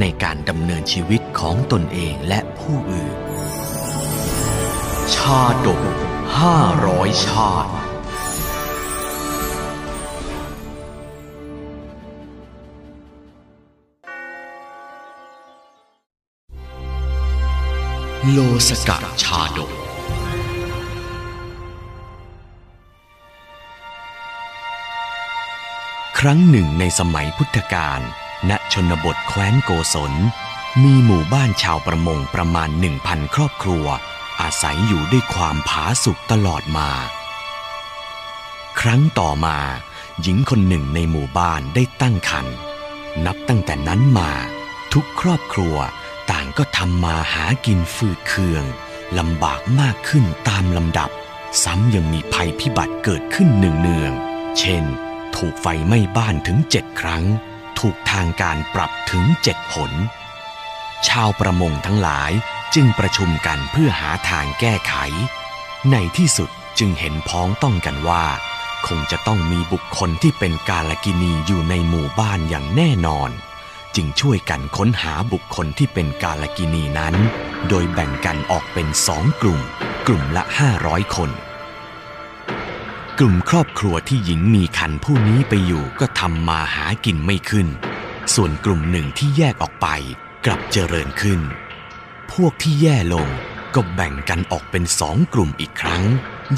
ในการดำเนินชีวิตของตนเองและผู้อื่น ชาดกห้าร้อยชาติโลสกะชาดก ครั้งหนึ่งในสมัยพุทธกาล ณชนบทแคว้นโกศล มีหมู่บ้านชาวประมงประมาณหนึ่งพันครอบครัว อาศัยอยู่ด้วยความผาสุกตลอดมา ครั้งต่อมา หญิงคนหนึ่งในหมู่บ้านได้ตั้งครรภ์นับตั้งแต่นั้นมา ทุกครอบครัวต่างก็ทำมาหากินฟืดเคืองลำบากมากขึ้นตามลำดับ ซ้ำยังมีภัยพิบัติเกิดขึ้นเนืองๆเช่น ถูกไฟไหม้บ้านถึงเจ็ดครั้ง ถูกทางการปรับถึงเจ็ดผล ชาวประมงทั้งหลายจึงประชุมกันเพื่อหาทางแก้ไข ในที่สุดจึงเห็นพ้องต้องกันว่า คงจะต้องมีบุคคลที่เป็นกาลกินีอยู่ในหมู่บ้านอย่างแน่นอน จึงช่วยกันค้นหาบุคคลที่เป็นกาลกินีนั้น โดยแบ่งกันออกเป็นสองกลุ่ม กลุ่มละ 500 คน กลุ่มครอบครัวที่หญิงมีคันผู้นี้ไปอยู่ก็ทำมาหากินไม่ขึ้น ส่วนกลุ่มหนึ่งที่แยกออกไปกลับเจริญขึ้น พวกที่แย่ลงก็แบ่งกันออกเป็นสองกลุ่มอีกครั้ง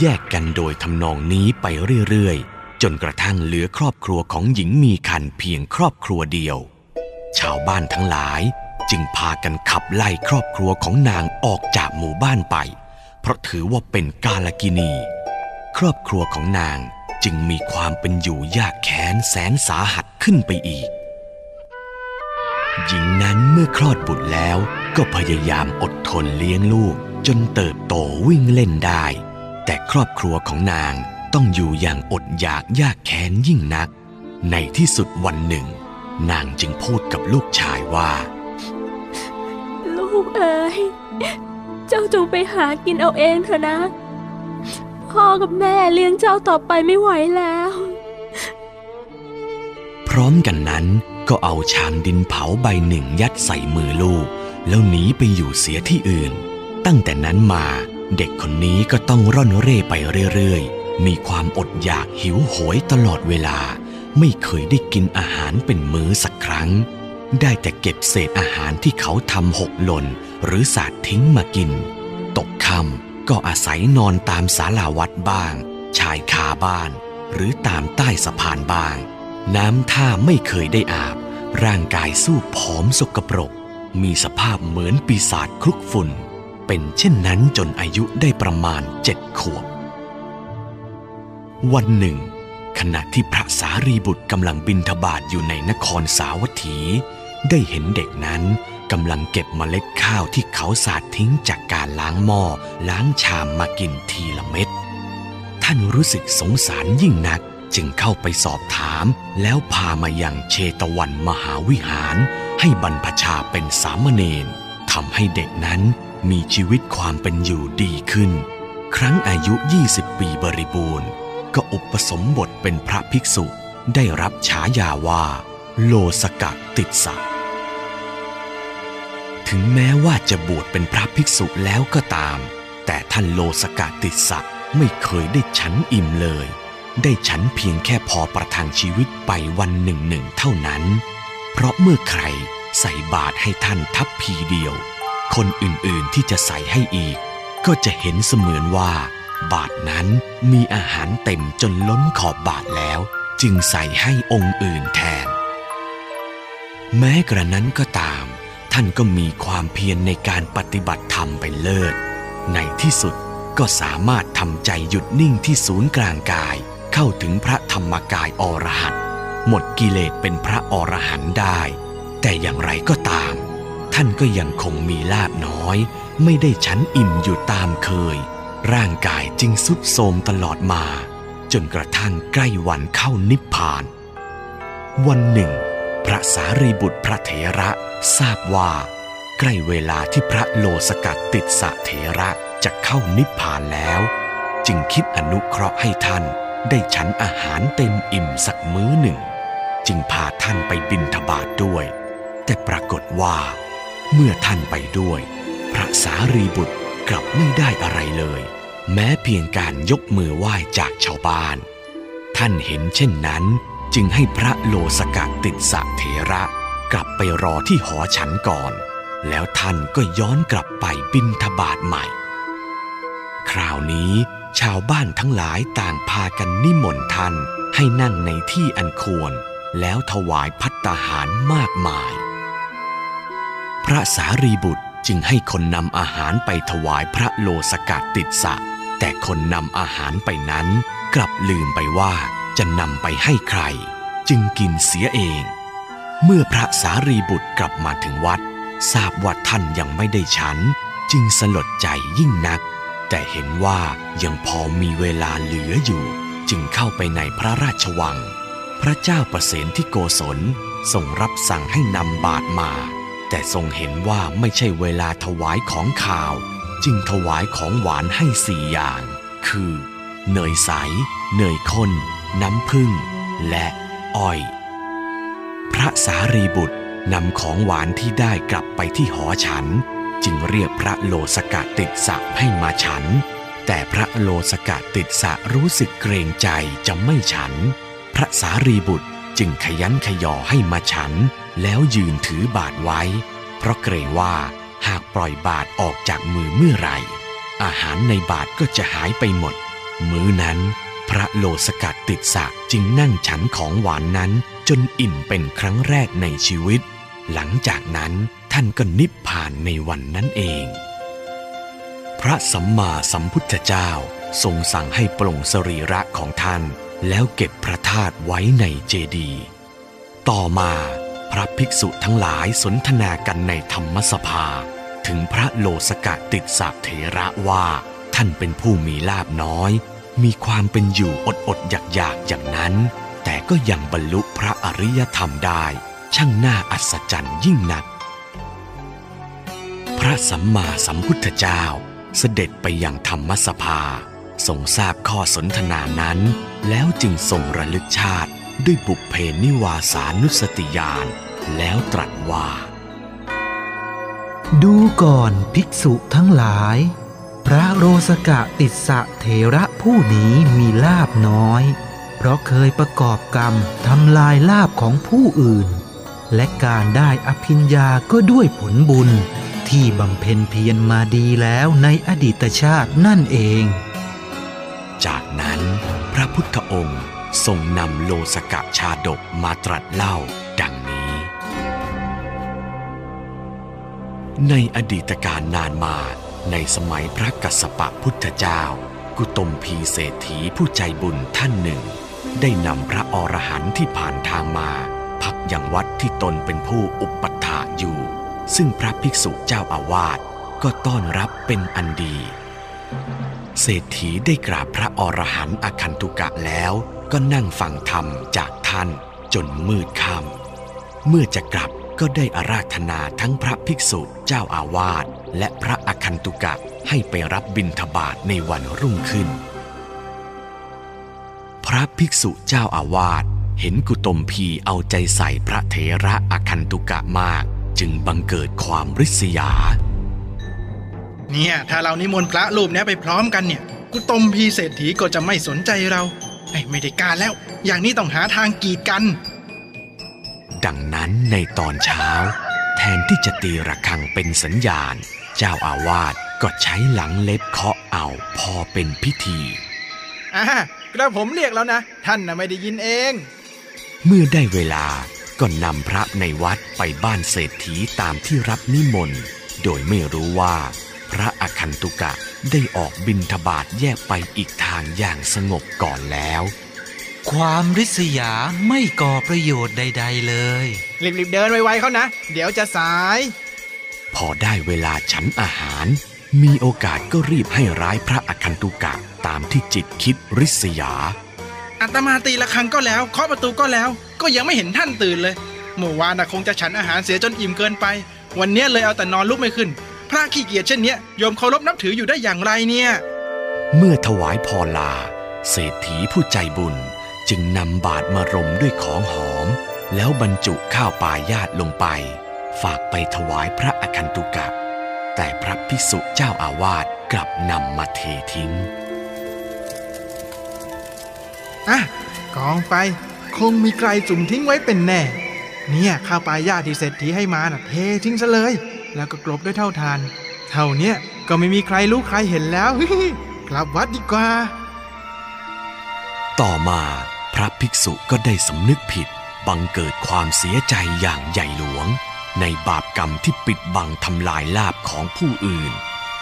แยกกันโดยทำนองนี้ไปเรื่อยๆ จนกระทั่งเหลือครอบครัวของหญิงมีคันเพียงครอบครัวเดียว ชาวบ้านทั้งหลายจึงพากันขับไล่ครอบครัวของนางออกจากหมู่บ้านไป เพราะถือว่าเป็นกาลกินี ครอบครัวของนางจึงมีความเป็นอยู่ยากแค้นแสนสาหัสขึ้นไปอีก หญิงนั้นเมื่อคลอดบุตรแล้วก็พยายามอดทนเลี้ยงลูกจนเติบโตวิ่งเล่นได้ แต่ครอบครัวของนางต้องอยู่อย่างอดอยากยากแค้นยิ่งนัก ในที่สุดวันหนึ่ง นางจึงพูดกับลูกชายว่า ลูกเอ๋ยเจ้าจงไปหากินเอาเองเถอะนะ พ่อกับแม่เลี้ยงเจ้าต่อไปไม่ไหวแล้ว พร้อมกันนั้นก็เอาชามดินเผาใบหนึ่งยัดใส่มือลูก แล้วหนีไปอยู่เสียที่อื่น ตั้งแต่นั้นมาเด็กคนนี้ก็ต้องร่อนเร่ไปเรื่อยๆ มีความอดอยากหิวโหยตลอดเวลา ไม่เคยได้กินอาหารเป็นมื้อสักครั้ง ได้แต่เก็บเศษอาหารที่เขาทำหกหล่น หรือสาดทิ้งมากิน ตกคำ ก็อาศัยนอนตามศาลาวัดบ้าง ชายคาบ้าน หรือตามใต้สะพานบ้าง น้ำท่าไม่เคยได้อาบ ร่างกายสู้ผอมสกปรก มีสภาพเหมือนปีศาจคลุกฝุ่น เป็นเช่นนั้นจนอายุได้ประมาณเจ็ดขวบ วันหนึ่ง ขณะที่พระสารีบุตรกำลังบินทบาทอยู่ในนครสาวัตถี ได้เห็นเด็กนั้น กำลังเก็บเมล็ดข้าวที่เขาสาดทิ้งจากการล้างหม้อล้างชามมากินทีละเม็ด ท่านรู้สึกสงสารยิ่งนักจึงเข้าไปสอบถาม แล้วพามายังเชตวันมหาวิหาร ให้บรรพชาเป็นสามเณรทำให้เด็กนั้นมีชีวิตความเป็นอยู่ดีขึ้น ครั้งอายุ 20 ปีบริบูรณ์ ก็อุปสมบทเป็นพระภิกษุได้รับฉายาว่า โลสกะติดสะ ถึงแม้ว่าจะบวชเป็นพระภิกษุแล้วก็ตาม แต่ท่านโลสกะติสะไม่เคยได้ฉันอิ่มเลย ได้ฉันเพียงแค่พอประทังชีวิตไปวันหนึ่งหนึ่งเท่านั้น เพราะเมื่อใครใส่บาตรให้ท่านทัพพีเดียว คนอื่นๆที่จะใส่ให้อีก ก็จะเห็นเสมือนว่า บาทนั้นมีอาหารเต็มจนล้นขอบบาทแล้ว จึงใส่ให้องค์อื่นแทน แม้กระนั้นก็ตามานก็มีความเพียรในการปฏิบัติธรรมเป็นเลิศ ในที่สุดก็สามารถทำใจหยุดนิ่งที่ศูนย์กลางกาย เข้าถึงพระธรรมกายอรหันต์หมดกิเลสเป็นพระอรหันต์ได้ แต่อย่างไรก็ตาม ท่านก็ยังคงมีลาบน้อย ไม่ได้ชั้นอิ่มอยู่ตามเคย ร่างกายจึงสุดโทรมตลอดมา จนกระทั่งใกล้วันเข้านิพพาน วันหนึ่ง พระสารีบุตรพระเถระทราบว่า ใกล้เวลาที่พระโลสกัดติดสะเถระจะเข้านิพพานแล้ว จึงคิดอนุเคราะห์ให้ท่านได้ฉันอาหารเต็มอิ่มสักมื้อหนึ่ง จึงพาท่านไปบินทบาทด้วย แต่ปรากฏว่า เมื่อท่านไปด้วย พระสารีบุตรกลับไม่ได้อะไรเลย แม้เพียงการยกมือไหว้จากชาวบ้าน ท่านเห็นเช่นนั้น จึงให้พระโลสกัดติดสะเถระ กลับไปรอที่หอฉันก่อน แล้วท่านก็ย้อนกลับไปบินทบาทใหม่ คราวนี้ชาวบ้านทั้งหลายต่างพากันนิมนต์ท่านให้นั่งในที่อันควร แล้วถวายพัตตาหารมากมาย พระสารีบุตรจึงให้คนนำอาหารไปถวายพระโลสกัดติดสะ แต่คนนำอาหารไปนั้นกลับลืมไปว่า จะนำไปให้ใคร จึงกินเสียเอง เมื่อพระสารีบุตรกลับมาถึงวัด ทราบว่าท่านยังไม่ได้ฉัน จึงสลดใจยิ่งนัก แต่เห็นว่ายังพอมีเวลาเหลืออยู่ จึงเข้าไปในพระราชวัง พระเจ้าประเสนที่โกศลทรงรับสั่งให้นำบาตรมา แต่ทรงเห็นว่าไม่ใช่เวลาถวายของข่าว จึงถวายของหวานให้สี่อย่าง คือ เนยใส เนยข้น น้ำผึ้งและอ้อย พระสารีบุตรนำของหวานที่ได้กลับไปที่หอฉัน จึงเรียกพระโลสกะติดสะให้มาฉัน แต่พระโลสกะติดสะรู้สึกเกรงใจจะไม่ฉัน พระสารีบุตรจึงขยันขยอให้มาฉัน แล้วยืนถือบาทไว้ เพราะเกรงว่าหากปล่อยบาทออกจากมือเมื่อไหร่ อาหารในบาทก็จะหายไปหมด มื้อนั้น พระโลสกัดติดสะจึงนั่งฉันของหวานนั้นจนอิ่มเป็นครั้งแรกในชีวิต หลังจากนั้นท่านก็นิพพานในวันนั้นเอง พระสัมมาสัมพุทธเจ้าทรงสั่งให้ปลงสรีระของท่าน แล้วเก็บพระธาตุไว้ในเจดีย์ต่อมาพระภิกษุทั้งหลายสนทนากันในธรรมสภา ถึงพระโลสกะติดสะเถระว่า ท่านเป็นผู้มีลาบน้อย มีความเป็นอยู่อดอดอยากอยากอย่างนั้น แต่ก็ยังบรรลุพระอริยธรรมได้ ช่างน่าอัศจรรย์ยิ่งนัก พระสัมมาสัมพุทธเจ้า เสด็จไปยังธรรมสภาทรงทราบข้อสนทนานั้น แล้วจึงทรงระลึกชาติด้วยบุพเพนิวาสานุสติญาณแล้วตรัสว่า ดูก่อนภิกษุทั้งหลาย พระโรสกะติสสะเถระผู้นี้มีลาบน้อย เพราะเคยประกอบกรรมทำลายลาบของผู้อื่น และการได้อภิญญาก็ด้วยผลบุญ ที่บำเพ็ญเพียรมาดีแล้วในอดีตชาตินั่นเอง จากนั้นพระพุทธองค์ทรงนำโลสกะชาดกมาตรัสเล่าดังนี้ ในอดีตการนานมา ในสมัยพระกัสสปะพุทธเจ้า กุตมพีเศรษฐีผู้ใจบุญท่านหนึ่ง ได้นำพระอรหันต์ที่ผ่านทางมา พักยังวัดที่ตนเป็นผู้อุปถากอยู่ ซึ่งพระภิกษุเจ้าอาวาสก็ต้อนรับเป็นอันดี เศรษฐีได้กราบพระอรหันต์อคันตุกะแล้วก็นั่งฟังธรรมจากท่านจนมืดค่ำเมื่อจะกลับก็ได้อาราธนาทั้งพระภิกษุเจ้าอาวาส และพระอคันตุกะให้ไปรับบิณฑบาตในวันรุ่งขึ้น พระภิกษุเจ้าอาวาสเห็นกุตมพีเอาใจใส่พระเถระอคันตุกะมาก จึงบังเกิดความริษยา เนี่ย ถ้าเรานิมนต์พระรูปเนี้ยไปพร้อมกันเนี่ย กุตมพีเศรษฐีก็จะไม่สนใจเราเอ้ยไม่ได้การแล้ว อย่างนี้ต้องหาทางกีดกัน ดังนั้นในตอนเช้า แทนที่จะตีระฆังเป็นสัญญาณ เจ้าอาวาสก็ใช้หลังเล็บเคาะเอาพอเป็นพิธีอ่ากระผมเรียกแล้วนะ ท่านน่ะไม่ได้ยินเอง เมื่อได้เวลาก็นำพระในวัดไปบ้านเศรษฐีตามที่รับนิมนต์ โดยไม่รู้ว่า พระอคันตุกะได้ออกบินทบาทแยกไปอีกทางอย่างสงบก่อนแล้ว ความริษยาไม่ก่อประโยชน์ใด ๆ เลย รีบๆเดินไวๆเขานะ เดี๋ยวจะสาย พอได้เวลาฉันอาหาร มีโอกาสก็รีบให้ร้ายพระอคันตุกะตามที่จิตคิดริษยาอาตมาตีละครังก็แล้วเคาะประตูก็แล้ว ก็ยังไม่เห็นท่านตื่นเลยเมื่อวานน่ะคงจะฉันอาหารเสียจนอิ่มเกินไป วันเนี้ยเลยเอาแต่นอนลุกไม่ขึ้น พระขี้เกียจเช่นเนี้ยโยมเคารพนับถืออยู่ได้อย่างไรเนี่ย เมื่อถวายพรลา เศรษฐีผู้ใจบุญจึงนำบาตรมารมด้วยของหอม แล้วบรรจุข้าวปลายาตลงไป ฝากไปถวายพระอคันตุกะ แต่พระภิกษุเจ้าอาวาสกลับนำมาเททิ้ง อะกองไป คงมีใครจุ่มทิ้งไว้เป็นแน่ เนี่ยข้าวปลายาที่เศรษฐีให้มาน่ะเททิ้งซะเลย แล้วก็กลบด้วยเท่าทาน เท่าเนี้ยก็ไม่มีใครรู้ใครเห็นแล้วกลับวัดดีกว่า ต่อมาพระภิกษุก็ได้สำนึกผิด บังเกิดความเสียใจอย่างใหญ่หลวง ในบาปกรรมที่ปิดบังทำลายลาบของผู้อื่น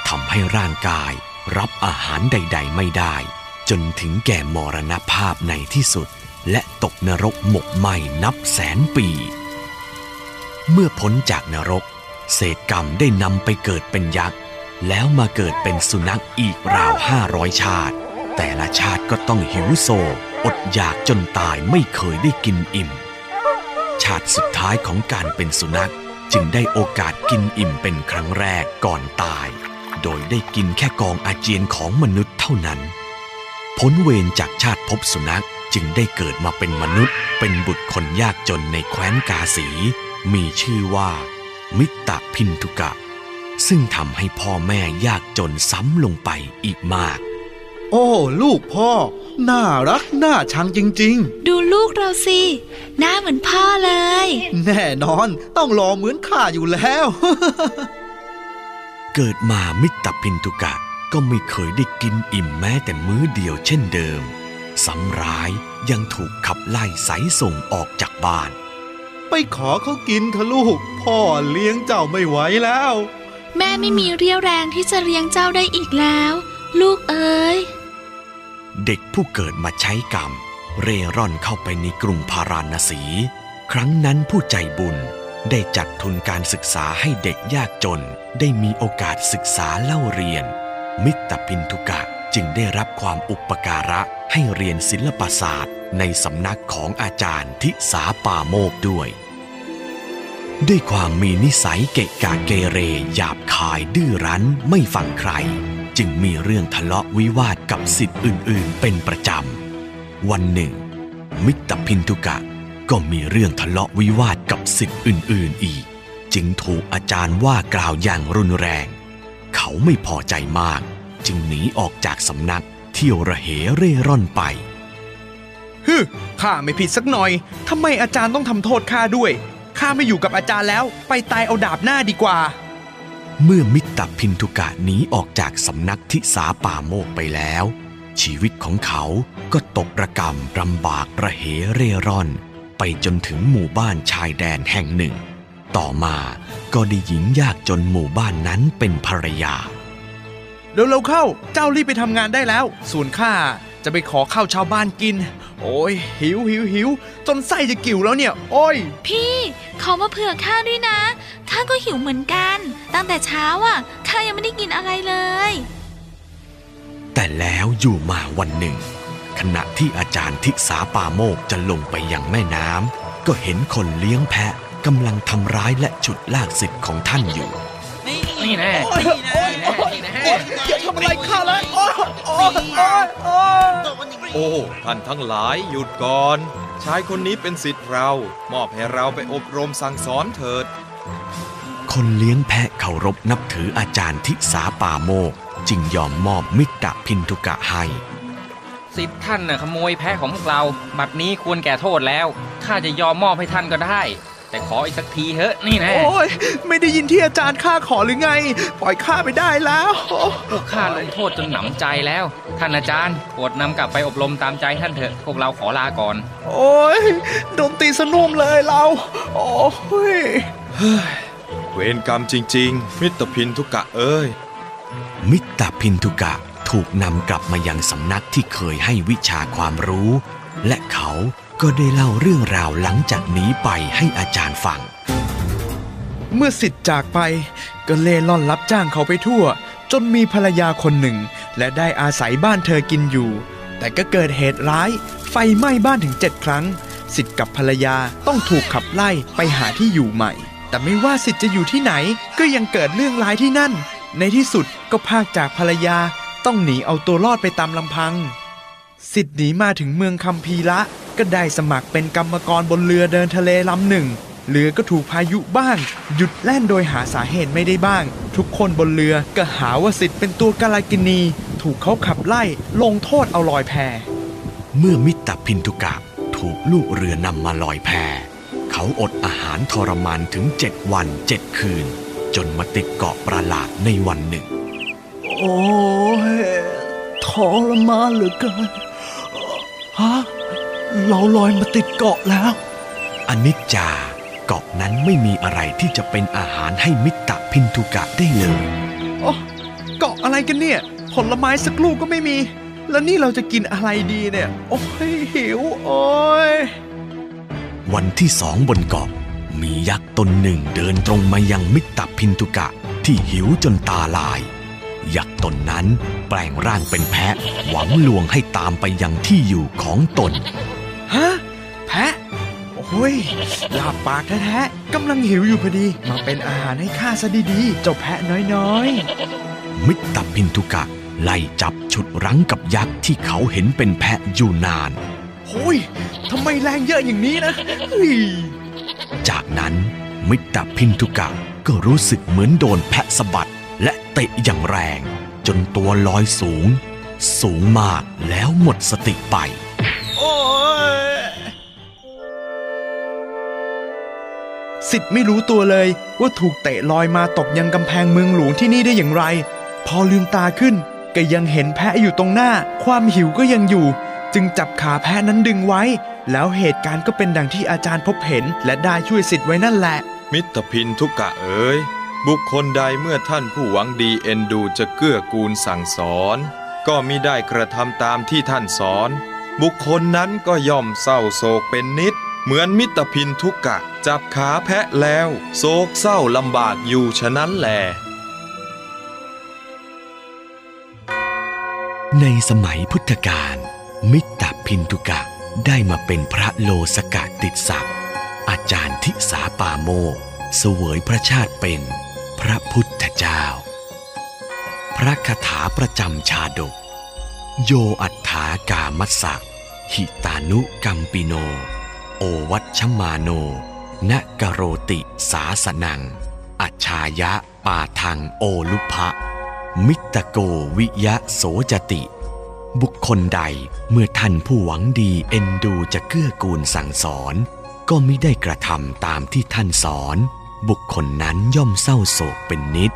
ทำให้ร่างกายรับอาหารใด ๆ ไม่ได้ จนถึงแก่มรณภาพในที่สุด และตกนรกหมกไหม้นับแสนปี เมื่อพ้นจากนรก เศษกรรมได้นำไปเกิดเป็นยักษ์ แล้วมาเกิดเป็นสุนัขอีกราวห้าร้อยชาติ แต่ละชาติก็ต้องหิวโซอดอยากจนตายไม่เคยได้กินอิ่มาติสุดท้ายของการเป็นสุนัข จึงได้โอกาสกินอิ่มเป็นครั้งแรกก่อนตาย โดยได้กินแค่กองอาเจียนของมนุษย์เท่านั้นพ้นเวรจากชาติภพสุนัขจึงได้เกิดมาเป็นมนุษย์ เป็นบุตรคนยากจนในแคว้นกาสี มีชื่อว่า มิตตพินทุกะ ซึ่งทำให้พ่อแม่ยากจนซ้ำลงไปอีกมาก โอ้ ลูกพ่อ น่ารักน่าชังจริงดูลูกเราสิ หน้าเหมือนพ่อเลยๆแน่นอนต้องรอเหมือนข้าอยู่แล้ว เกิดมามิตรพินทุกะก็ไม่เคยได้กินอิ่มแม้แต่มื้อเดียวเช่นเดิมซ้ำร้ายยังถูกขับไล่สายส่งออกจากบ้าน ไปขอเขากินเถอะลูก พ่อเลี้ยงเจ้าไม่ไหวแล้ว แม่ไม่มีเรี่ยวแรงที่จะเลี้ยงเจ้าได้อีกแล้ว ลูกเอ๋ย เด็กผู้เกิดมาใช้กรรม เร่ร่อนเข้าไปในกรุงพาราณสี ครั้งนั้นผู้ใจบุญได้จัดทุนการศึกษาให้เด็กยากจน ได้มีโอกาสศึกษาเล่าเรียน มิตรพินทุกะจึงได้รับความอุปการะให้เรียนศิลปศาสตร์ ในสำนักของอาจารย์ทิสาปาโมกด้วย ด้วยความมีนิสัยเกะกะเกเรหยาบคายดื้อรั้นไม่ฟังใคร จึงมีเรื่องทะเลาะวิวาทกับสิทธิ์อื่นๆ เป็นประจำ วันหนึ่ง มิตรพินทุกะก็มีเรื่องทะเลาะวิวาทกับสิทธิ์อื่นๆอีก จึงถูกอาจารย์ว่ากล่าวอย่างรุนแรง เขาไม่พอใจมาก จึงหนีออกจากสำนักเที่ยวระเหเร่ร่อนไปฮึข้าไม่ผิดสักหน่อยทำไมอาจารย์ต้องทำโทษข้าด้วยข้าไม่อยู่กับอาจารย์แล้ว ไปตายเอาดาบหน้าดีกว่า เมื่อมิตรพินทุกะหนีออกจากสำนักทิสาป่าโมกไปแล้ว ชีวิตของเขาก็ตกระกำลำบากระเหเร่ร่อน ไปจนถึงหมู่บ้านชายแดนแห่งหนึ่ง ต่อมาก็ได้หญิงยากจนหมู่บ้านนั้นเป็นภรรยาเร็วๆเข้าเจ้ารีบไปทำงานได้แล้ว ส่วนข้าจะไปขอข้าวชาวบ้านกิน โอ้ยหิวหิวหิวจนไส้จะกิ่วแล้วเนี่ย โอ้ย พี่เขามาเผื่อข้าด้วยนะข้าก็หิวเหมือนกัน ตั้งแต่เช้าอะข้ายังไม่ได้กินอะไรเลย แต่แล้วอยู่มาวันหนึ่ง ขณะที่อาจารย์ทิสาปาโมกจะลงไปยังแม่น้ำก็เห็นคนเลี้ยงแพะกำลังทำร้ายและฉุดลากสิทธิ์ของท่านอยู่ นี่แน่นี่แน่ อย่าทำอะไรข้าเลยโอ้ยโอ้ยโอ้ยโอ้ยโอ้ท่านทั้งหลายหยุดก่อน ชายคนนี้เป็นสิทธิ์เรา มอบให้เราไปอบรมสั่งสอนเถิด คนเลี้ยงแพะเคารพนับถืออาจารย์ทิสาปาโมก จึงยอมมอบมิตรพินทุกะให้สิทธิ์ท่านน่ะขโมยแพะของพวกเรา บัดนี้ควรแก่โทษแล้ว ข้าจะยอมมอบให้ท่านก็ได้ แต่ขออีกสักทีเถอะนี่แน่โอ้ยไม่ได้ยินที่อาจารย์ข้าขอหรือไง ปล่อยข้าไปได้แล้วพวกข้าลงโทษจนหนำใจแล้ว ท่านอาจารย์โปรดนำกลับไปอบรมตามใจท่านเถอะ พวกเราขอลาก่อน โอ้ยโดนตีสนุ่มเลยเรา โอ้ยเวรกรรมจริง ๆ มิตรพินทุกะเอ้ย มิตรพินทุกะถูกนำกลับมายังสำนักที่เคยให้วิชาความรู้ และเขา ก็ได้เล่าเรื่องราวหลังจากนี้ไปให้อาจารย์ฟัง เมื่อสิทธิ์จากไป ก็เล่ล่อนรับจ้างเขาไปทั่ว จนมีภรรยาคนหนึ่ง และได้อาศัยบ้านเธอกินอยู่ แต่ก็เกิดเหตุร้าย ไฟไหม้บ้านถึงเจ็ดครั้ง สิทธิ์กับภรรยาต้องถูกขับไล่ไปหาที่อยู่ใหม่ แต่ไม่ว่าสิทธิ์จะอยู่ที่ไหน ก็ยังเกิดเรื่องร้ายที่นั่น ในที่สุดก็พากจากภรรยา ต้องหนีเอาตัวรอดไปตามลำพัง สิทธิ์หนีมาถึงเมืองคัมพีระ ก็ได้สมัครเป็นกรรมกรบนเรือเดินทะเลลำหนึ่ง เรือก็ถูกพายุบ้าง หยุดแล่นโดยหาสาเหตุไม่ได้บ้าง ทุกคนบนเรือก็หาว่าสิทธิ์เป็นตัวกาลากินี ถูกเขาขับไล่ลงโทษเอาลอยแพ เมื่อมิตรพินทุกะถูกลูกเรือนำมาลอยแพ เขาอดอาหารทรมานถึงเจ็ดวันเจ็ดคืน จนมาติดเกาะประหลาดในวันหนึ่ง โอ้ยทรมานเหลือเกินฮะ เราลอยมาติดเกาะแล้ว อนิจจา เกาะนั้นไม่มีอะไรที่จะเป็นอาหารให้มิตรพินทุกะได้เลยโอ้เกาะอะไรกันเนี่ย ผลไม้สักลูกก็ไม่มี แล้วนี่เราจะกินอะไรดีเนี่ย โอ้ยหิว โอ้ย วันที่สองบนเกาะ มียักษ์ตนหนึ่งเดินตรงมายังมิตรพินทุกะที่หิวจนตาลาย ยักษ์ตนนั้นแปลงร่างเป็นแพะ หวังลวงให้ตามไปยังที่อยู่ของตนฮะแพะ โอ้ยลาบปากแท้ๆกำลังหิวอยู่พอดี มาเป็นอาหารให้ข้าซะดีๆ เจ้าแพะน้อยมิตรพินทุกะ ไล่จับฉุดรั้งกับยักษ์ที่เขาเห็นเป็นแพะอยู่นานๆโอ้ยทำไมแรงเยอะอย่างนี้นะเฮ้ยจากนั้นมิตรพินทุกะก็รู้สึกเหมือนโดนแพะสะบัดและเตะอย่างแรง จนตัวลอยสูง สูงมากแล้วหมดสติไป โอ้ สิทธิ์ไม่รู้ตัวเลย ว่าถูกเตะลอยมาตกยังกำแพงเมืองหลวงที่นี่ได้อย่างไร พอลืมตาขึ้น ก็ยังเห็นแพะอยู่ตรงหน้า ความหิวก็ยังอยู่ จึงจับขาแพะนั้นดึงไว้ แล้วเหตุการณ์ก็เป็นดังที่อาจารย์พบเห็น และได้ช่วยสิทธิ์ไว้นั่นแหละ มิตรพินทุกะเอ๋ยบุคคลใดเมื่อท่านผู้หวังดีเอ็นดูจะเกื้อกูลสั่งสอน ก็มิได้กระทำตามที่ท่านสอน บุคคลนั้นก็ย่อมเศร้าโศกเป็นนิด เหมือนมิตรพินทุกกะ จับขาแพะแล้ว โศกเศร้าลำบากอยู่ฉะนั้นแหลในสมัยพุทธกาลมิตรพินทุกะได้มาเป็นพระโลสกะติดศักดิ์อาจารย์ทิสาปาโมกเสวยพระชาติเป็นพระพุทธเจ้า พระคาถาประจำชาดก โยอัฏฐากามัสสะหิตานุกัมปิโน โอวัชมาโนนกโรติสาสนัง อัจฉายะปาทังโอลุภะ มิตโกวิยะโสจติ บุคคลใดเมื่อท่านผู้หวังดีเอ็นดูจะเกื้อกูลสั่งสอน ก็มิได้กระทำตามที่ท่านสอน บุคคลนั้นย่อมเศร้าโศกเป็นนิด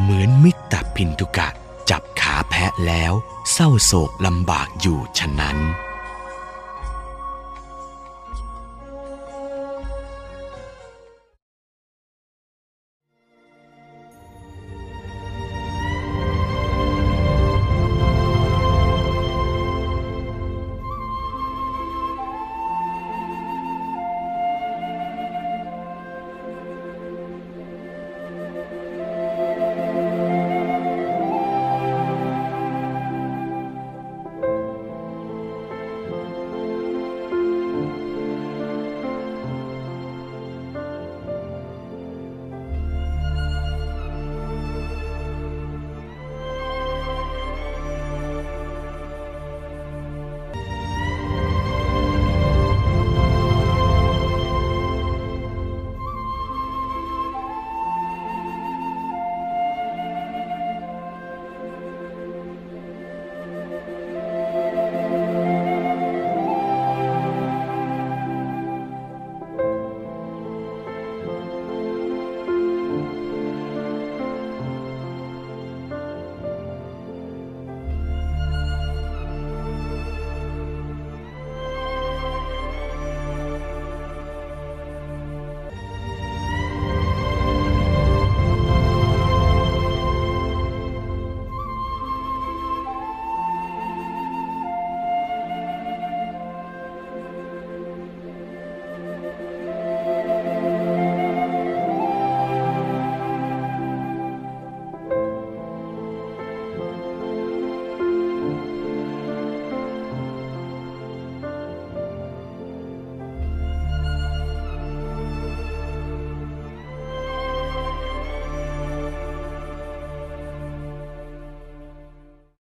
เหมือนมิตรพินทุกะจับขาแพะแล้ว เศร้าโศกลำบากอยู่ฉะนั้น